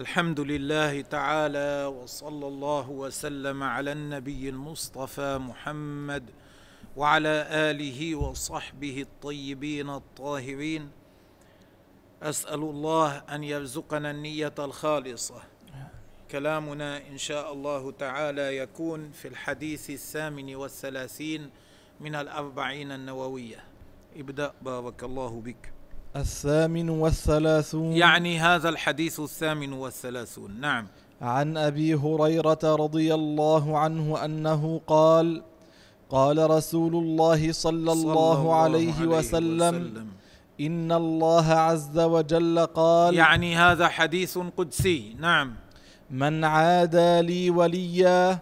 الحمد لله تعالى وصلى الله وسلم على النبي المصطفى محمد وعلى آله وصحبه الطيبين الطاهرين. أسأل الله أن يرزقنا النية الخالصة. كلامنا إن شاء الله تعالى يكون في الحديث الثامن والثلاثين من الأربعين النووية. ابدأ بارك الله بك. الثامن والثلاثون. يعني هذا الحديث الثامن والثلاثون. نعم. عن أبي هريرة رضي الله عنه أنه قال قال رسول الله صلى الله عليه وسلم. إن الله عز وجل قال يعني هذا حديث قدسي. نعم. من عادى لي وليا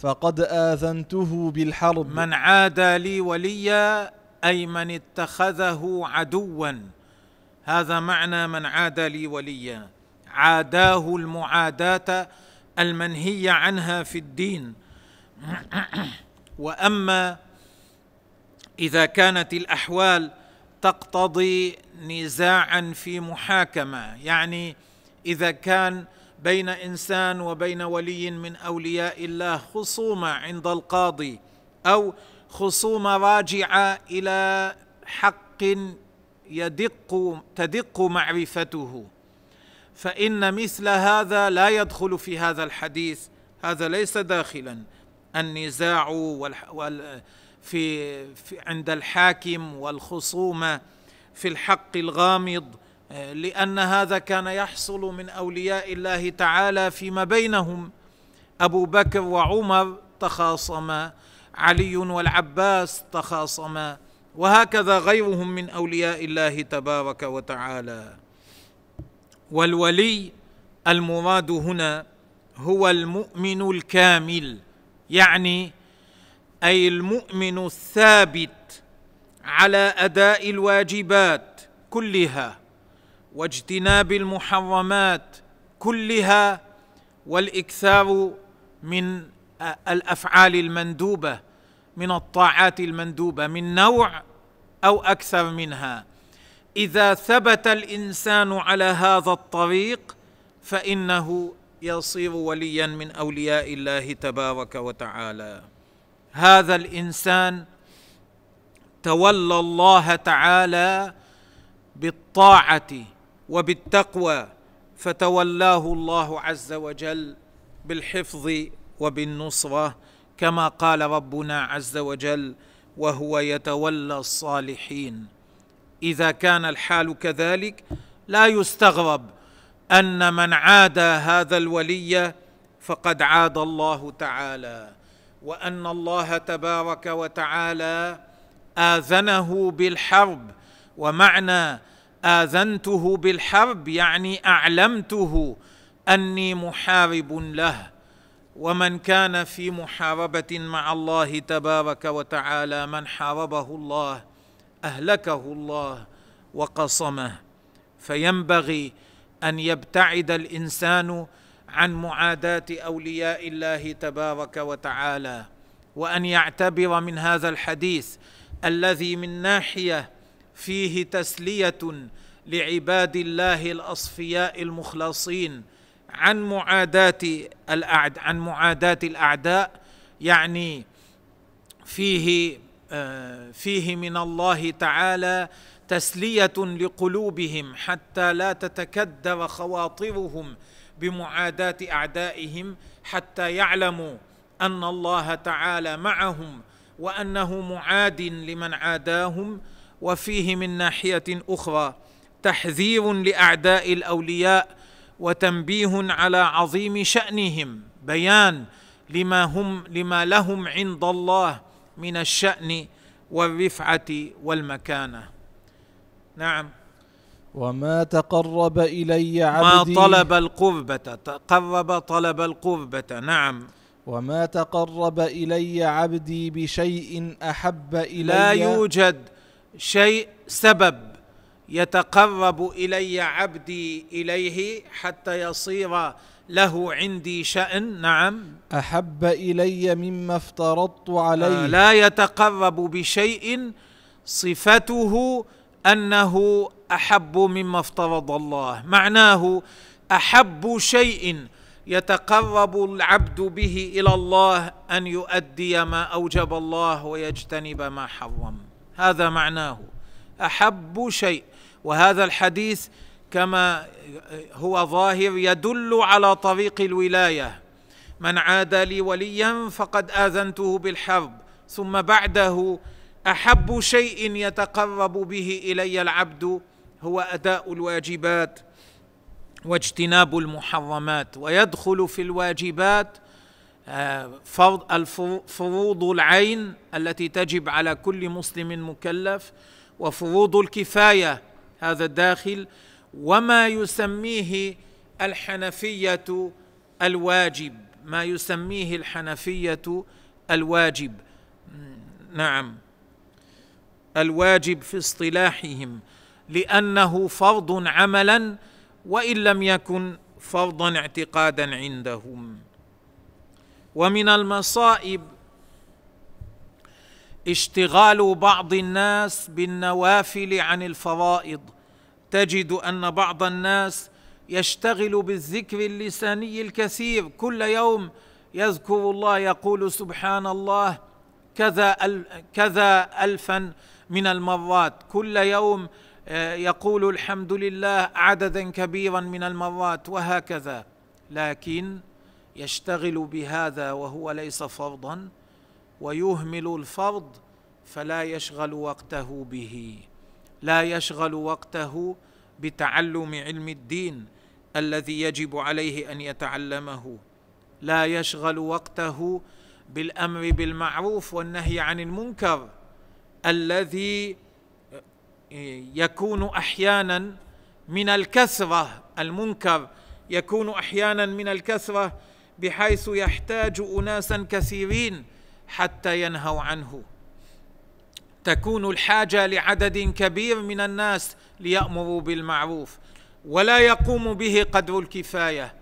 فقد آذنته بالحرب. من عادى لي وليا أي من اتخذه عدوا. هذا معنى من عادى لي وليا. عاداه المعاداة المنهي عنها في الدين. وأما إذا كانت الأحوال تقتضي نزاعا في محاكمة يعني إذا كان بين إنسان وبين ولي من أولياء الله خصومة عند القاضي أو خصومة راجعة إلى حق يدق تدق معرفته. فإن مثل هذا لا يدخل في هذا الحديث. هذا ليس داخلا. النزاع في عند الحاكم والخصومة في الحق الغامض. لأن هذا كان يحصل من أولياء الله تعالى فيما بينهم. أبو بكر وعمر تخاصما علي والعباس تخاصما. وهكذا غيرهم من أولياء الله تبارك وتعالى. والولي المراد هنا هو المؤمن الكامل يعني أي المؤمن الثابت على أداء الواجبات كلها واجتناب المحرمات كلها والإكثار من الأفعال المندوبة من الطاعات المندوبة من نوع أو أكثر منها. إذا ثبت الإنسان على هذا الطريق فإنه يصير وليا من أولياء الله تبارك وتعالى. هذا الإنسان تولى الله تعالى بالطاعة وبالتقوى فتولاه الله عز وجل بالحفظ وبالنصرة كما قال ربنا عز وجل وهو يتولى الصالحين. إذا كان الحال كذلك لا يستغرب أن من عاد هذا الولي فقد عاد الله تعالى وأن الله تبارك وتعالى آذنه بالحرب. ومعنى آذنته بالحرب يعني أعلمته أني محارب له. ومن كان في محاربة مع الله تبارك وتعالى من حاربه الله أهلكه الله وقصمه. فينبغي أن يبتعد الإنسان عن معاداة أولياء الله تبارك وتعالى وأن يعتبر من هذا الحديث الذي من ناحية فيه تسلية لعباد الله الأصفياء المخلصين عن معاداة الأعد عن معاداة الأعداء يعني فيه فيه من الله تعالى تسلية لقلوبهم حتى لا تتكدر خواطرهم بمعاداة أعدائهم حتى يعلموا أن الله تعالى معهم وأنه معاد لمن عاداهم وفيه من ناحية أخرى تحذير لأعداء الأولياء وتنبيه على عظيم شأنهم. بيان لما هم لما لهم عند الله من الشأن والرفعة والمكانة. نعم. وما تقرب إلي عبدي ما طلب القربة تقرب طلب القربة. نعم. وما تقرب إلي عبدي بشيء أحب الي لا يوجد شيء سبب يتقرب إلي عبدي إليه حتى يصير له عندي شأن. نعم. أحب إلي مما افترضت عليه. آه لا يتقرب بشيء صفته أنه أحب مما افترض الله. معناه أحب شيء يتقرب العبد به إلى الله أن يؤدي ما أوجب الله ويجتنب ما حرم. هذا معناه. أحب شيء. وهذا الحديث كما هو ظاهر يدل على طريق الولاية. من عاد لي وليا فقد آذنته بالحرب ثم بعده أحب شيء يتقرب به إلي العبد هو أداء الواجبات واجتناب المحرمات. ويدخل في الواجبات آه، فروض العين التي تجب على كل مسلم مكلف وفروض الكفاية هذا الداخل وما يسميه الحنفية الواجب. ما يسميه الحنفية الواجب. نعم. الواجب في اصطلاحهم. لأنه فرض عملا وإن لم يكن فرضا اعتقادا عندهم. ومن المصائب اشتغال بعض الناس بالنوافل عن الفرائض. تجد أن بعض الناس يشتغل بالذكر اللساني الكثير. كل يوم يذكر الله يقول سبحان الله كذا كذا الفا من المرات. كل يوم آه، يقول الحمد لله عددا كبيرا من المرات وهكذا. لكن يشتغل بهذا وهو ليس فرضا. ويهمل الفرض فلا يشغل وقته به. لا يشغل وقته بتعلم علم الدين الذي يجب عليه أن يتعلمه. لا يشغل وقته بالأمر بالمعروف والنهي عن المنكر الذي يكون أحيانا من الكثرة المنكر يكون أحيانا من الكثرة بحيث يحتاج اناسا كثيرين حتى ينهوا عنه. تكون الحاجة لعدد كبير من الناس ليأمروا بالمعروف ولا يقوم به قدر الكفاية.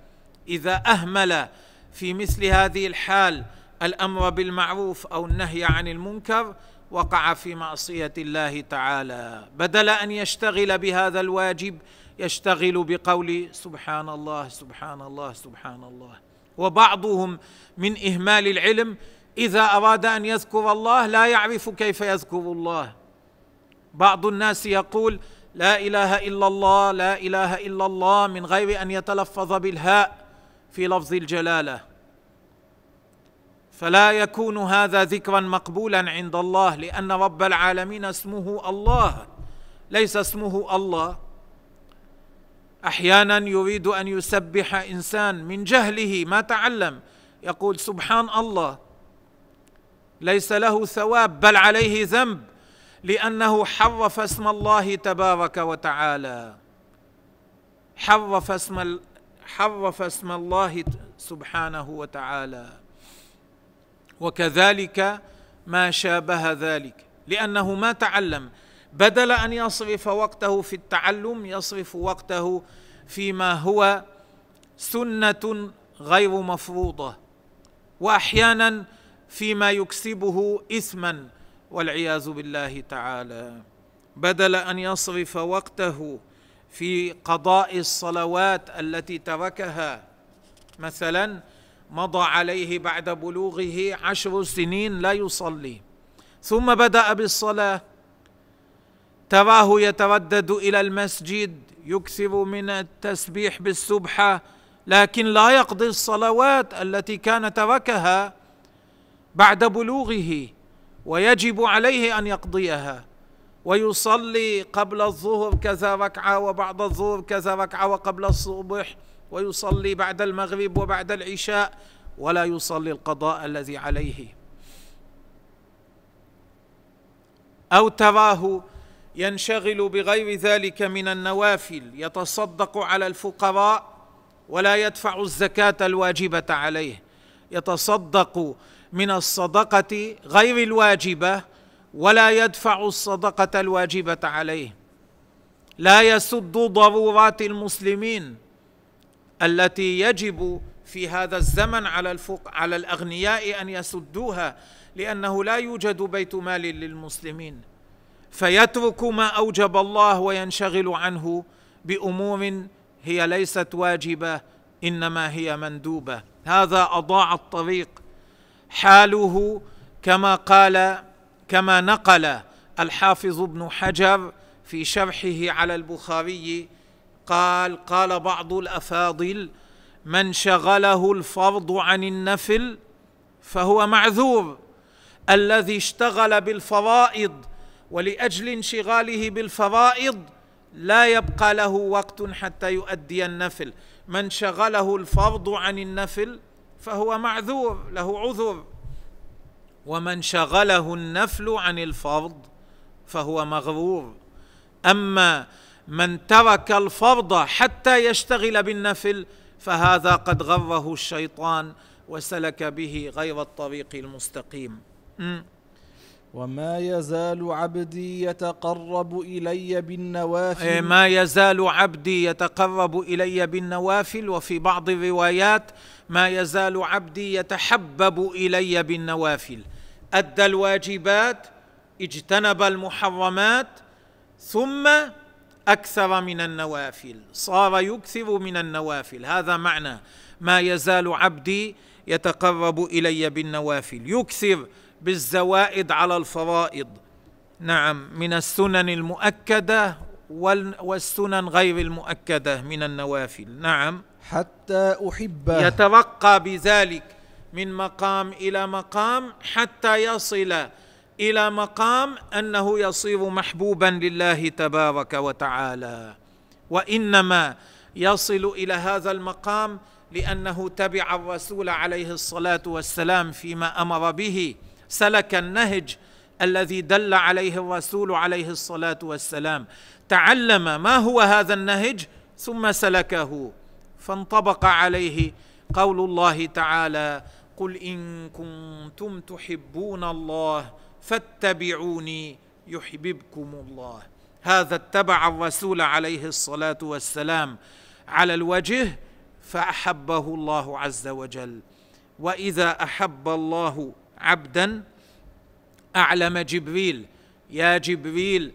إذا أهمل في مثل هذه الحال الأمر بالمعروف أو النهي عن المنكر وقع في معصية الله تعالى. بدل أن يشتغل بهذا الواجب يشتغل بقول سبحان الله سبحان الله سبحان الله. وبعضهم من إهمال العلم إذا أراد أن يذكر الله لا يعرف كيف يذكر الله. بعض الناس يقول لا إله إلا الله لا إله إلا الله من غير أن يتلفظ بالهاء في لفظ الجلالة. فلا يكون هذا ذكرا مقبولا عند الله لأن رب العالمين اسمه الله ليس اسمه الله. أحيانا يريد أن يسبح إنسان من جهله ما تعلم يقول سبحان الله. ليس له ثواب بل عليه ذنب لأنه حرف اسم الله تبارك وتعالى. حرف اسم حرف اسم الله سبحانه وتعالى. وكذلك ما شابه ذلك لأنه ما تعلم. بدل أن يصرف وقته في التعلم يصرف وقته فيما هو سنة غير مفروضة. واحيانا فيما يكسبه اثما والعياذ بالله تعالى. بدل أن يصرف وقته في قضاء الصلوات التي تركها مثلا مضى عليه بعد بلوغه عشر سنين لا يصلي ثم بدأ بالصلاة تراه يتردد إلى المسجد يكثر من التسبيح بالسبحه لكن لا يقضي الصلوات التي كان تركها بعد بلوغه ويجب عليه أن يقضيها. ويصلي قبل الظهر كذا ركعة وبعد الظهر كذا ركعة وقبل الصبح. ويصلي بعد المغرب وبعد العشاء ولا يصلي القضاء الذي عليه. أو تراه ينشغل بغير ذلك من النوافل يتصدق على الفقراء ولا يدفع الزكاة الواجبة عليه. يتصدق من الصدقة غير الواجبة ولا يدفع الصدقة الواجبة عليه. لا يسد ضرورات المسلمين التي يجب في هذا الزمن على الفق على الأغنياء أن يسدوها لأنه لا يوجد بيت مال للمسلمين. فيترك ما أوجب الله وينشغل عنه بأمور هي ليست واجبة إنما هي مندوبة. هذا اضاع الطريق حاله كما قال كما نقل الحافظ ابن حجر في شرحه على البخاري قال قال بعض الأفاضل من شغله الفرض عن النفل فهو معذور الذي اشتغل بالفرائض ولأجل انشغاله بالفرائض لا يبقى له وقت حتى يؤدي النفل من شغله الفرض عن النفل فهو معذور له عذر. ومن شغله النفل عن الفرض فهو مغرور. أما من ترك الفرض حتى يشتغل بالنفل فهذا قد غره الشيطان وسلك به غير الطريق المستقيم. وما يزال عبدي يتقرب الي بالنوافل إيه، ما يزال عبدي يتقرب الي بالنوافل وفي بعض الروايات ما يزال عبدي يتحبب الي بالنوافل. أدى الواجبات اجتنب المحرمات ثم أكثر من النوافل صار يكثر من النوافل. هذا معنى ما يزال عبدي يتقرب إلي بالنوافل. يكثر بالزوائد على الفرائض. نعم من السنن المؤكدة والسنن غير المؤكدة من النوافل. نعم. حتى أحبه. يترقى بذلك من مقام إلى مقام حتى يصل إلى مقام أنه يصير محبوبا لله تبارك وتعالى. وإنما يصل إلى هذا المقام لأنه تبع الرسول عليه الصلاة والسلام فيما أمر به. سلك النهج الذي دل عليه الرسول عليه الصلاة والسلام. تعلم ما هو هذا النهج ثم سلكه. فانطبق عليه قول الله تعالى قل إن كنتم تحبون الله فاتبعوني يحببكم الله. هذا اتبع الرسول عليه الصلاة والسلام. على الوجه فأحبه الله عز وجل. وإذا أحب الله عبدا أعلم جبريل يا جبريل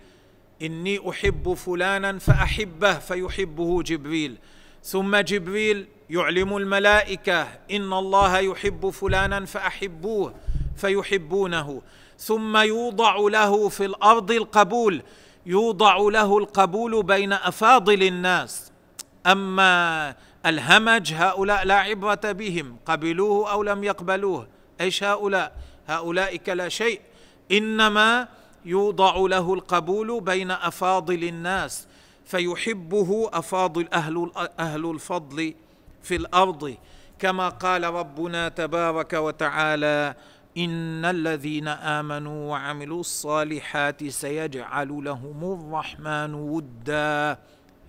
إني أحب فلانا فأحبه فيحبه جبريل. ثم جبريل يعلم الملائكة إن الله يحب فلانا فأحبوه فيحبونه. ثم يوضع له في الأرض القبول يوضع له القبول بين أفاضل الناس. أما الهمج هؤلاء لا عبرة بهم قبلوه أو لم يقبلوه. إيش هؤلاء؟ هؤلاء لا شيء. إنما يوضع له القبول بين أفاضل الناس فيحبه أفاضل أهل أهل الفضل في الأرض. كما قال ربنا تبارك وتعالى إن الذين آمنوا وعملوا الصالحات سيجعل لهم الرحمن ودا.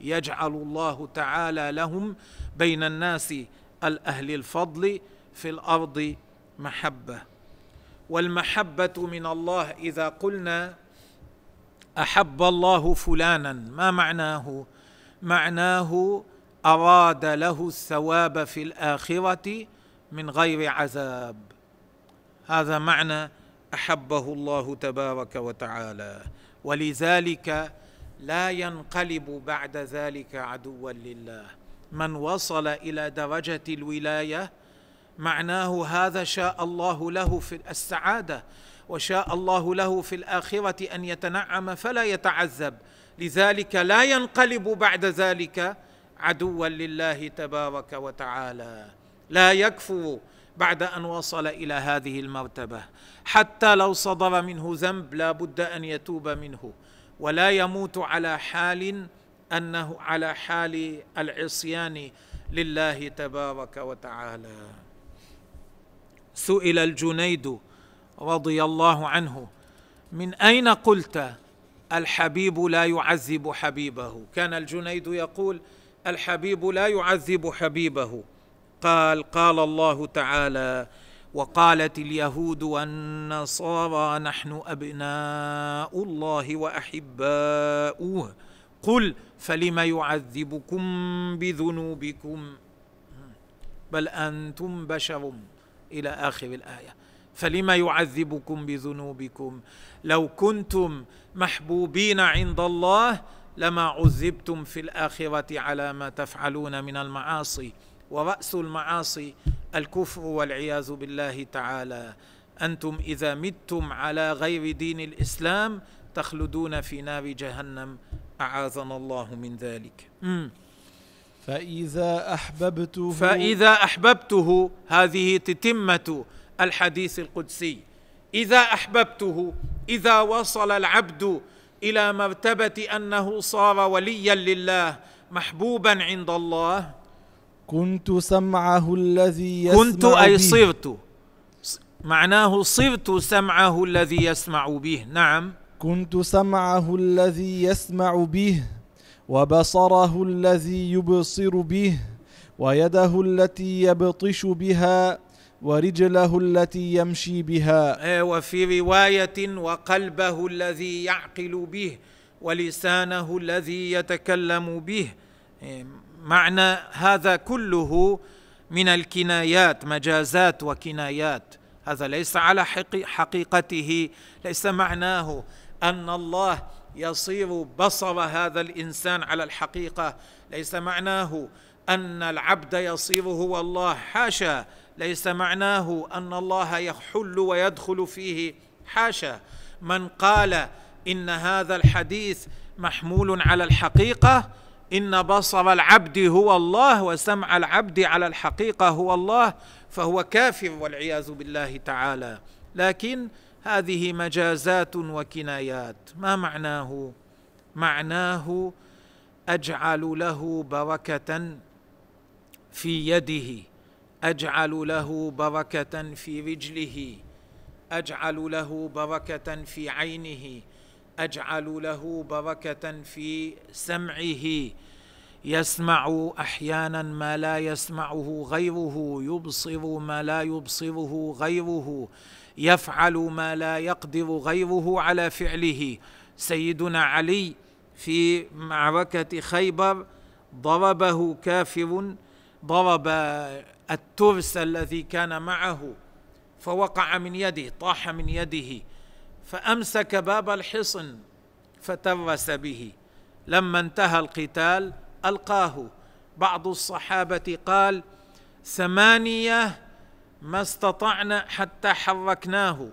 يجعل الله تعالى لهم بين الناس الأهل الفضل في الأرض محبة. والمحبة من الله إذا قلنا أحب الله فلانا ما معناه؟ معناه أراد له الثواب في الآخرة من غير عذاب. هذا معنى أحبه الله تبارك وتعالى. ولذلك لا ينقلب بعد ذلك عدوا لله. من وصل إلى درجة الولاية معناه هذا شاء الله له في السعادة وشاء الله له في الآخرة أن يتنعم فلا يتعذب. لذلك لا ينقلب بعد ذلك عدوا لله تبارك وتعالى. لا يكفر بعد أن وصل إلى هذه المرتبة. حتى لو صدر منه ذنب لا بد أن يتوب منه. ولا يموت على حال أنه على حال العصيان لله تبارك وتعالى. سئل الجنيد رضي الله عنه من أين قلت الحبيب لا يعذب حبيبه؟ كان الجنيد يقول الحبيب لا يعذب حبيبه. قال قال الله تعالى وقالت اليهود والنصارى نحن أبناء الله وأحباؤه. قل فلم يعذبكم بذنوبكم؟ بل أنتم بشر إلى آخر الآية. فلم يعذبكم بذنوبكم؟ لو كنتم محبوبين عند الله لما عذبتم في الآخرة على ما تفعلون من المعاصي. وراس المعاصي الكفر والعياذ بالله تعالى. أنتم إذا متم على غير دين الإسلام تخلدون في نار جهنم. أعاذنا الله من ذلك. فإذا أحببته فإذا أحببته هذه تتمة الحديث القدسي. إذا أحببته إذا وصل العبد إلى مرتبة أنه صار وليا لله محبوبا عند الله كنت سمعه الذي يسمع كنت به. صرت معناه صرت سمعه الذي يسمع به. نعم. كنت سمعه الذي يسمع به وبصره الذي يبصر به ويده التي يبطش بها ورجله التي يمشي بها. إيه، وفي رواية وقلبه الذي يعقل به ولسانه الذي يتكلم به. إيه، معنى هذا كله من الكنايات مجازات وكنايات. هذا ليس على حقيقته ليس معناه أن الله يصير بصر هذا الإنسان على الحقيقة. ليس معناه أن العبد يصير هو الله حاشا. ليس معناه أن الله يحل ويدخل فيه حاشا. من قال إن هذا الحديث محمول على الحقيقة إن بصر العبد هو الله وسمع العبد على الحقيقة هو الله فهو كافر والعياذ بالله تعالى. لكن هذه مجازات وكنايات. ما معناه؟ معناه أجعل له بركة في يده أجعل له بركة في رجله أجعل له بركة في عينه أجعل له بركة في سمعه. يسمع أحيانا ما لا يسمعه غيره يبصر ما لا يبصره غيره يفعل ما لا يقدر غيره على فعله. سيدنا علي في معركة خيبر ضربه كافر ضرب الترس الذي كان معه فوقع من يده طاح من يده. فأمسك باب الحصن فترس به. لما انتهى القتال ألقاه. بعض الصحابة قال ثمانية ما استطعنا حتى حركناه.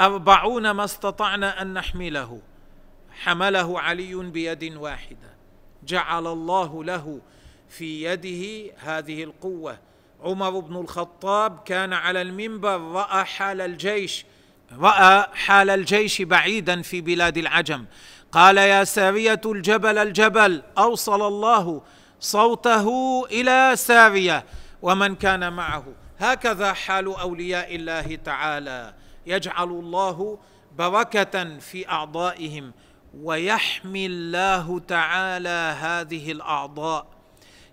أربعون ما استطعنا أن نحمله. حمله علي بيد واحدة. جعل الله له في يده هذه القوة. عمر بن الخطاب كان على المنبر رأى حال الجيش. رأى حال الجيش بعيدا في بلاد العجم. قال يا سارية الجبل الجبل أوصل الله صوته إلى سارية ومن كان معه. هكذا حال أولياء الله تعالى. يجعل الله بركة في أعضائهم ويحمي الله تعالى هذه الأعضاء.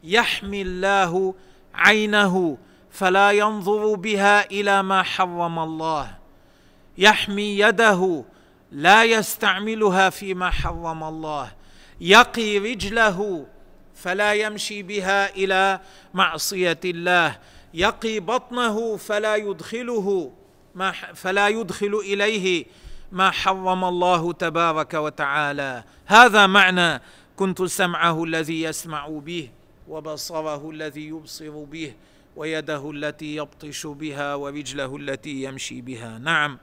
يحمي الله عينه فلا ينظر بها إلى ما حرم الله. يحمي يده لا يستعملها فيما حرم الله يقي رجله فلا يمشي بها إلى معصية الله يقي بطنه فلا يدخله ما فلا يدخل إليه ما حرم الله تبارك وتعالى. هذا معنى كنت سمعه الذي يسمع به وبصره الذي يبصر به ويده التي يبطش بها ورجله التي يمشي بها. نعم.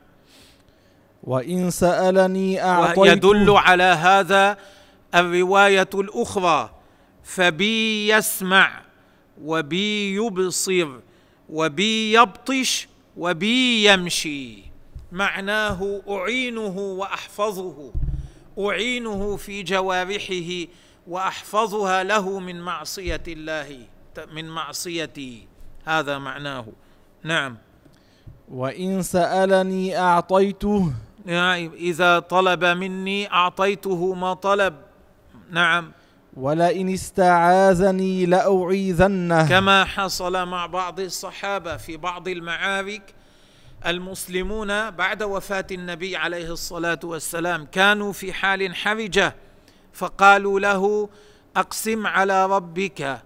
وإن سألني أعطيته ويدل على هذا الرواية الأخرى فبي يسمع وبي يبصر وبي يبطش وبي يمشي. معناه أعينه وأحفظه. أعينه في جوارحه وأحفظها له من معصية الله من معصيتي. هذا معناه. نعم. وإن سألني أعطيته يعني إذا طلب مني أعطيته ما طلب. نعم. ولئن استعاذني لأعيذنه. كما حصل مع بعض الصحابة في بعض المعارك المسلمون بعد وفاة النبي عليه الصلاة والسلام كانوا في حال حرجة فقالوا له أقسم على ربك.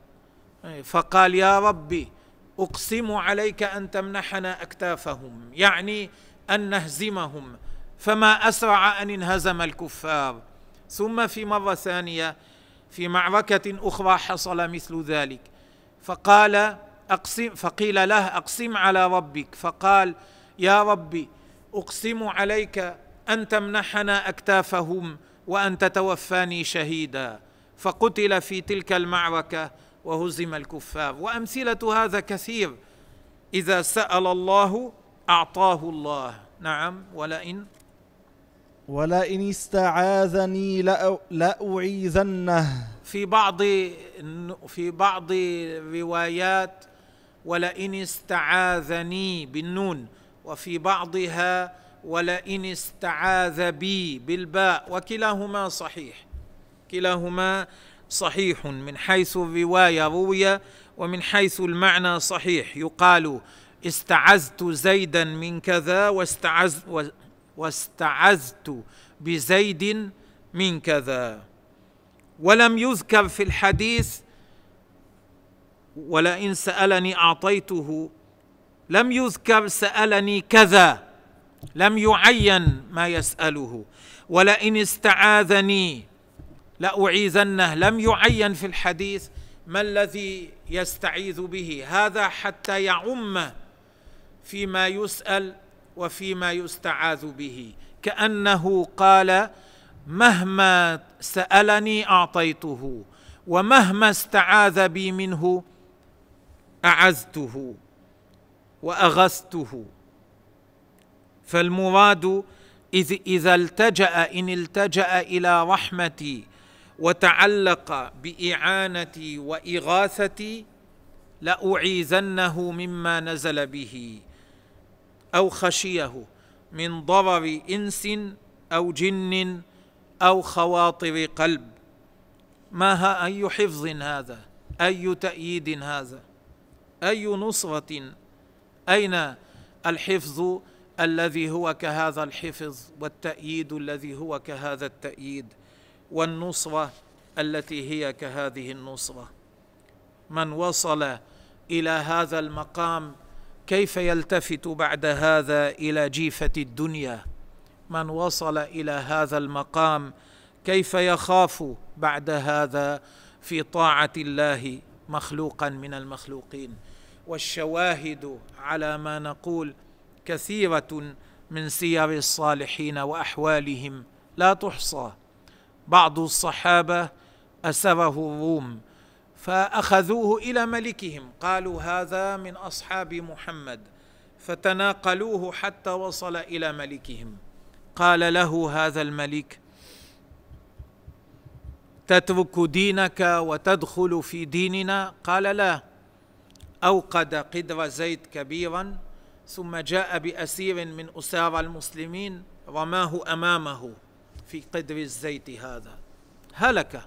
فقال يا ربي أقسم عليك أن تمنحنا أكتافهم يعني أن نهزمهم. فما أسرع أن انهزم الكفار. ثم في مرة ثانية في معركة أخرى حصل مثل ذلك. فقال أقسم فقيل له أقسم على ربك. فقال يا ربي أقسم عليك أن تمنحنا أكتافهم وأن تتوفاني شهيدا. فقتل في تلك المعركة وهزم الكفار. وأمثلة هذا كثير. إذا سأل الله أعطاه الله. نعم ولئن ولئن استعاذني لأعيذنه. في بعض في بعض الروايات ولئن استعاذني بالنون وفي بعضها ولئن استعاذ بي بالباء وكلاهما صحيح. كلاهما صحيح من حيث الرواية روي ومن حيث المعنى صحيح. يقال استعذت زيدا من كذا واستعذ واستعذت بزيد من كذا. ولم يذكر في الحديث ولئن سألني أعطيته. لم يذكر سألني كذا. لم يعين ما يسأله. ولئن استعاذني لأعيذنه. لم يعين في الحديث ما الذي يستعيذ به. هذا حتى يعم فيما يسأل وفيما يستعاذ به. كأنه قال مهما سألني أعطيته ومهما استعاذ بي منه أعزته وأغثته. فالمراد إذ إذا التجأ إن التجأ إلى رحمتي وتعلق بإعانتي وإغاثتي لأعيذنه مما نزل به. أو خشية من ضرر إنس أو جن أو خواطر قلب. ما ها أي حفظ هذا؟ أي تأييد هذا؟ أي نصرة؟ أين الحفظ الذي هو كهذا الحفظ والتأييد الذي هو كهذا التأييد والنصرة التي هي كهذه النصرة؟ من وصل إلى هذا المقام كيف يلتفت بعد هذا إلى جيفة الدنيا؟ من وصل إلى هذا المقام كيف يخاف بعد هذا في طاعة الله مخلوقا من المخلوقين؟ والشواهد على ما نقول كثيرة من سير الصالحين وأحوالهم لا تحصى. بعض الصحابة أسره الروم فأخذوه إلى ملكهم. قالوا هذا من أصحاب محمد. فتناقلوه حتى وصل إلى ملكهم. قال له هذا الملك تترك دينك وتدخل في ديننا؟ قال لا. أوقد قدر زيت كبيرا ثم جاء بأسير من أسارى المسلمين رماه أمامه في قدر الزيت هذا. هلك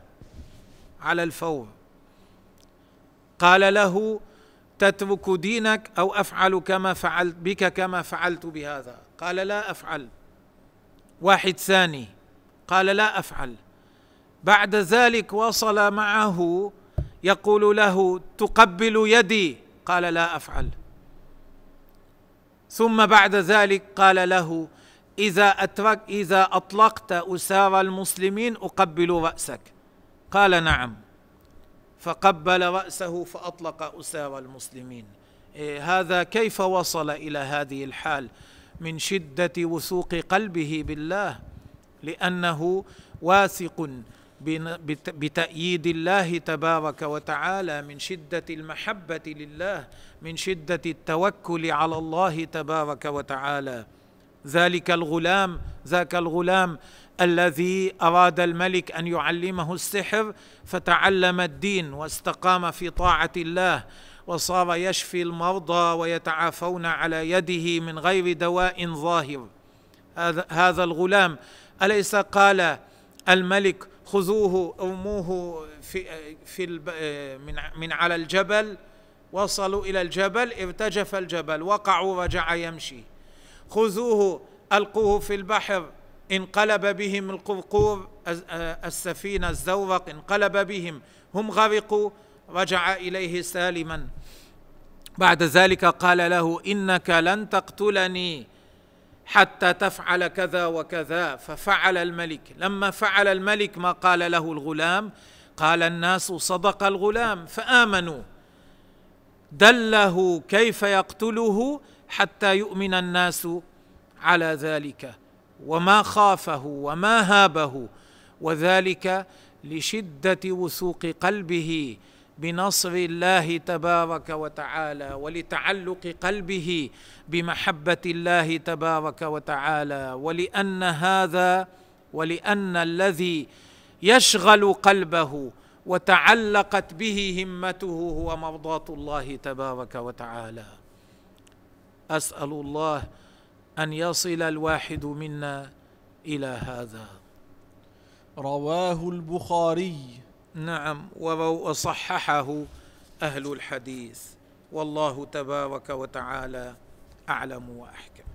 على الفور. قال له تترك دينك أو أفعل كما فعلت بك كما فعلت بهذا. قال لا أفعل. واحد ثاني. قال لا أفعل. بعد ذلك وصل معه يقول له تقبل يدي. قال لا أفعل. ثم بعد ذلك قال له إذا اترك إذا أطلقت اسار المسلمين أقبل رأسك. قال نعم. فقبل رأسه فأطلق اسار المسلمين. إيه هذا كيف وصل إلى هذه الحال؟ من شدة وثوق قلبه بالله لأنه واثق بتأييد الله تبارك وتعالى من شدة المحبة لله من شدة التوكل على الله تبارك وتعالى. ذلك الغلام ذاك الغلام الذي أراد الملك أن يعلمه السحر فتعلم الدين واستقام في طاعة الله وصار يشفي المرضى ويتعافون على يده من غير دواء ظاهر. هذا الغلام. أليس قال الملك خذوه أرموه في في من من على الجبل؟ وصلوا إلى الجبل ارتجف الجبل وقعوا رجع يمشي. خذوه ألقوه في البحر. انقلب بهم القرقور السفينه الزورق انقلب بهم. هم غرقوا رجع إليه سالما. بعد ذلك قال له إنك لن تقتلني حتى تفعل كذا وكذا. ففعل الملك. لما فعل الملك ما قال له الغلام؟ قال الناس صدق الغلام. فآمنوا. دله كيف يقتله حتى يؤمن الناس على ذلك. وما خافه وما هابه وذلك لشدة وثوق قلبه بنصر الله تبارك وتعالى ولتعلق قلبه بمحبة الله تبارك وتعالى ولأن هذا ولأن الذي يشغل قلبه وتعلقت به همته هو مرضاة الله تبارك وتعالى. أسأل الله أن يصل الواحد منا إلى هذا. رواه البخاري. نعم وصححه أهل الحديث. والله تبارك وتعالى أعلم وأحكم.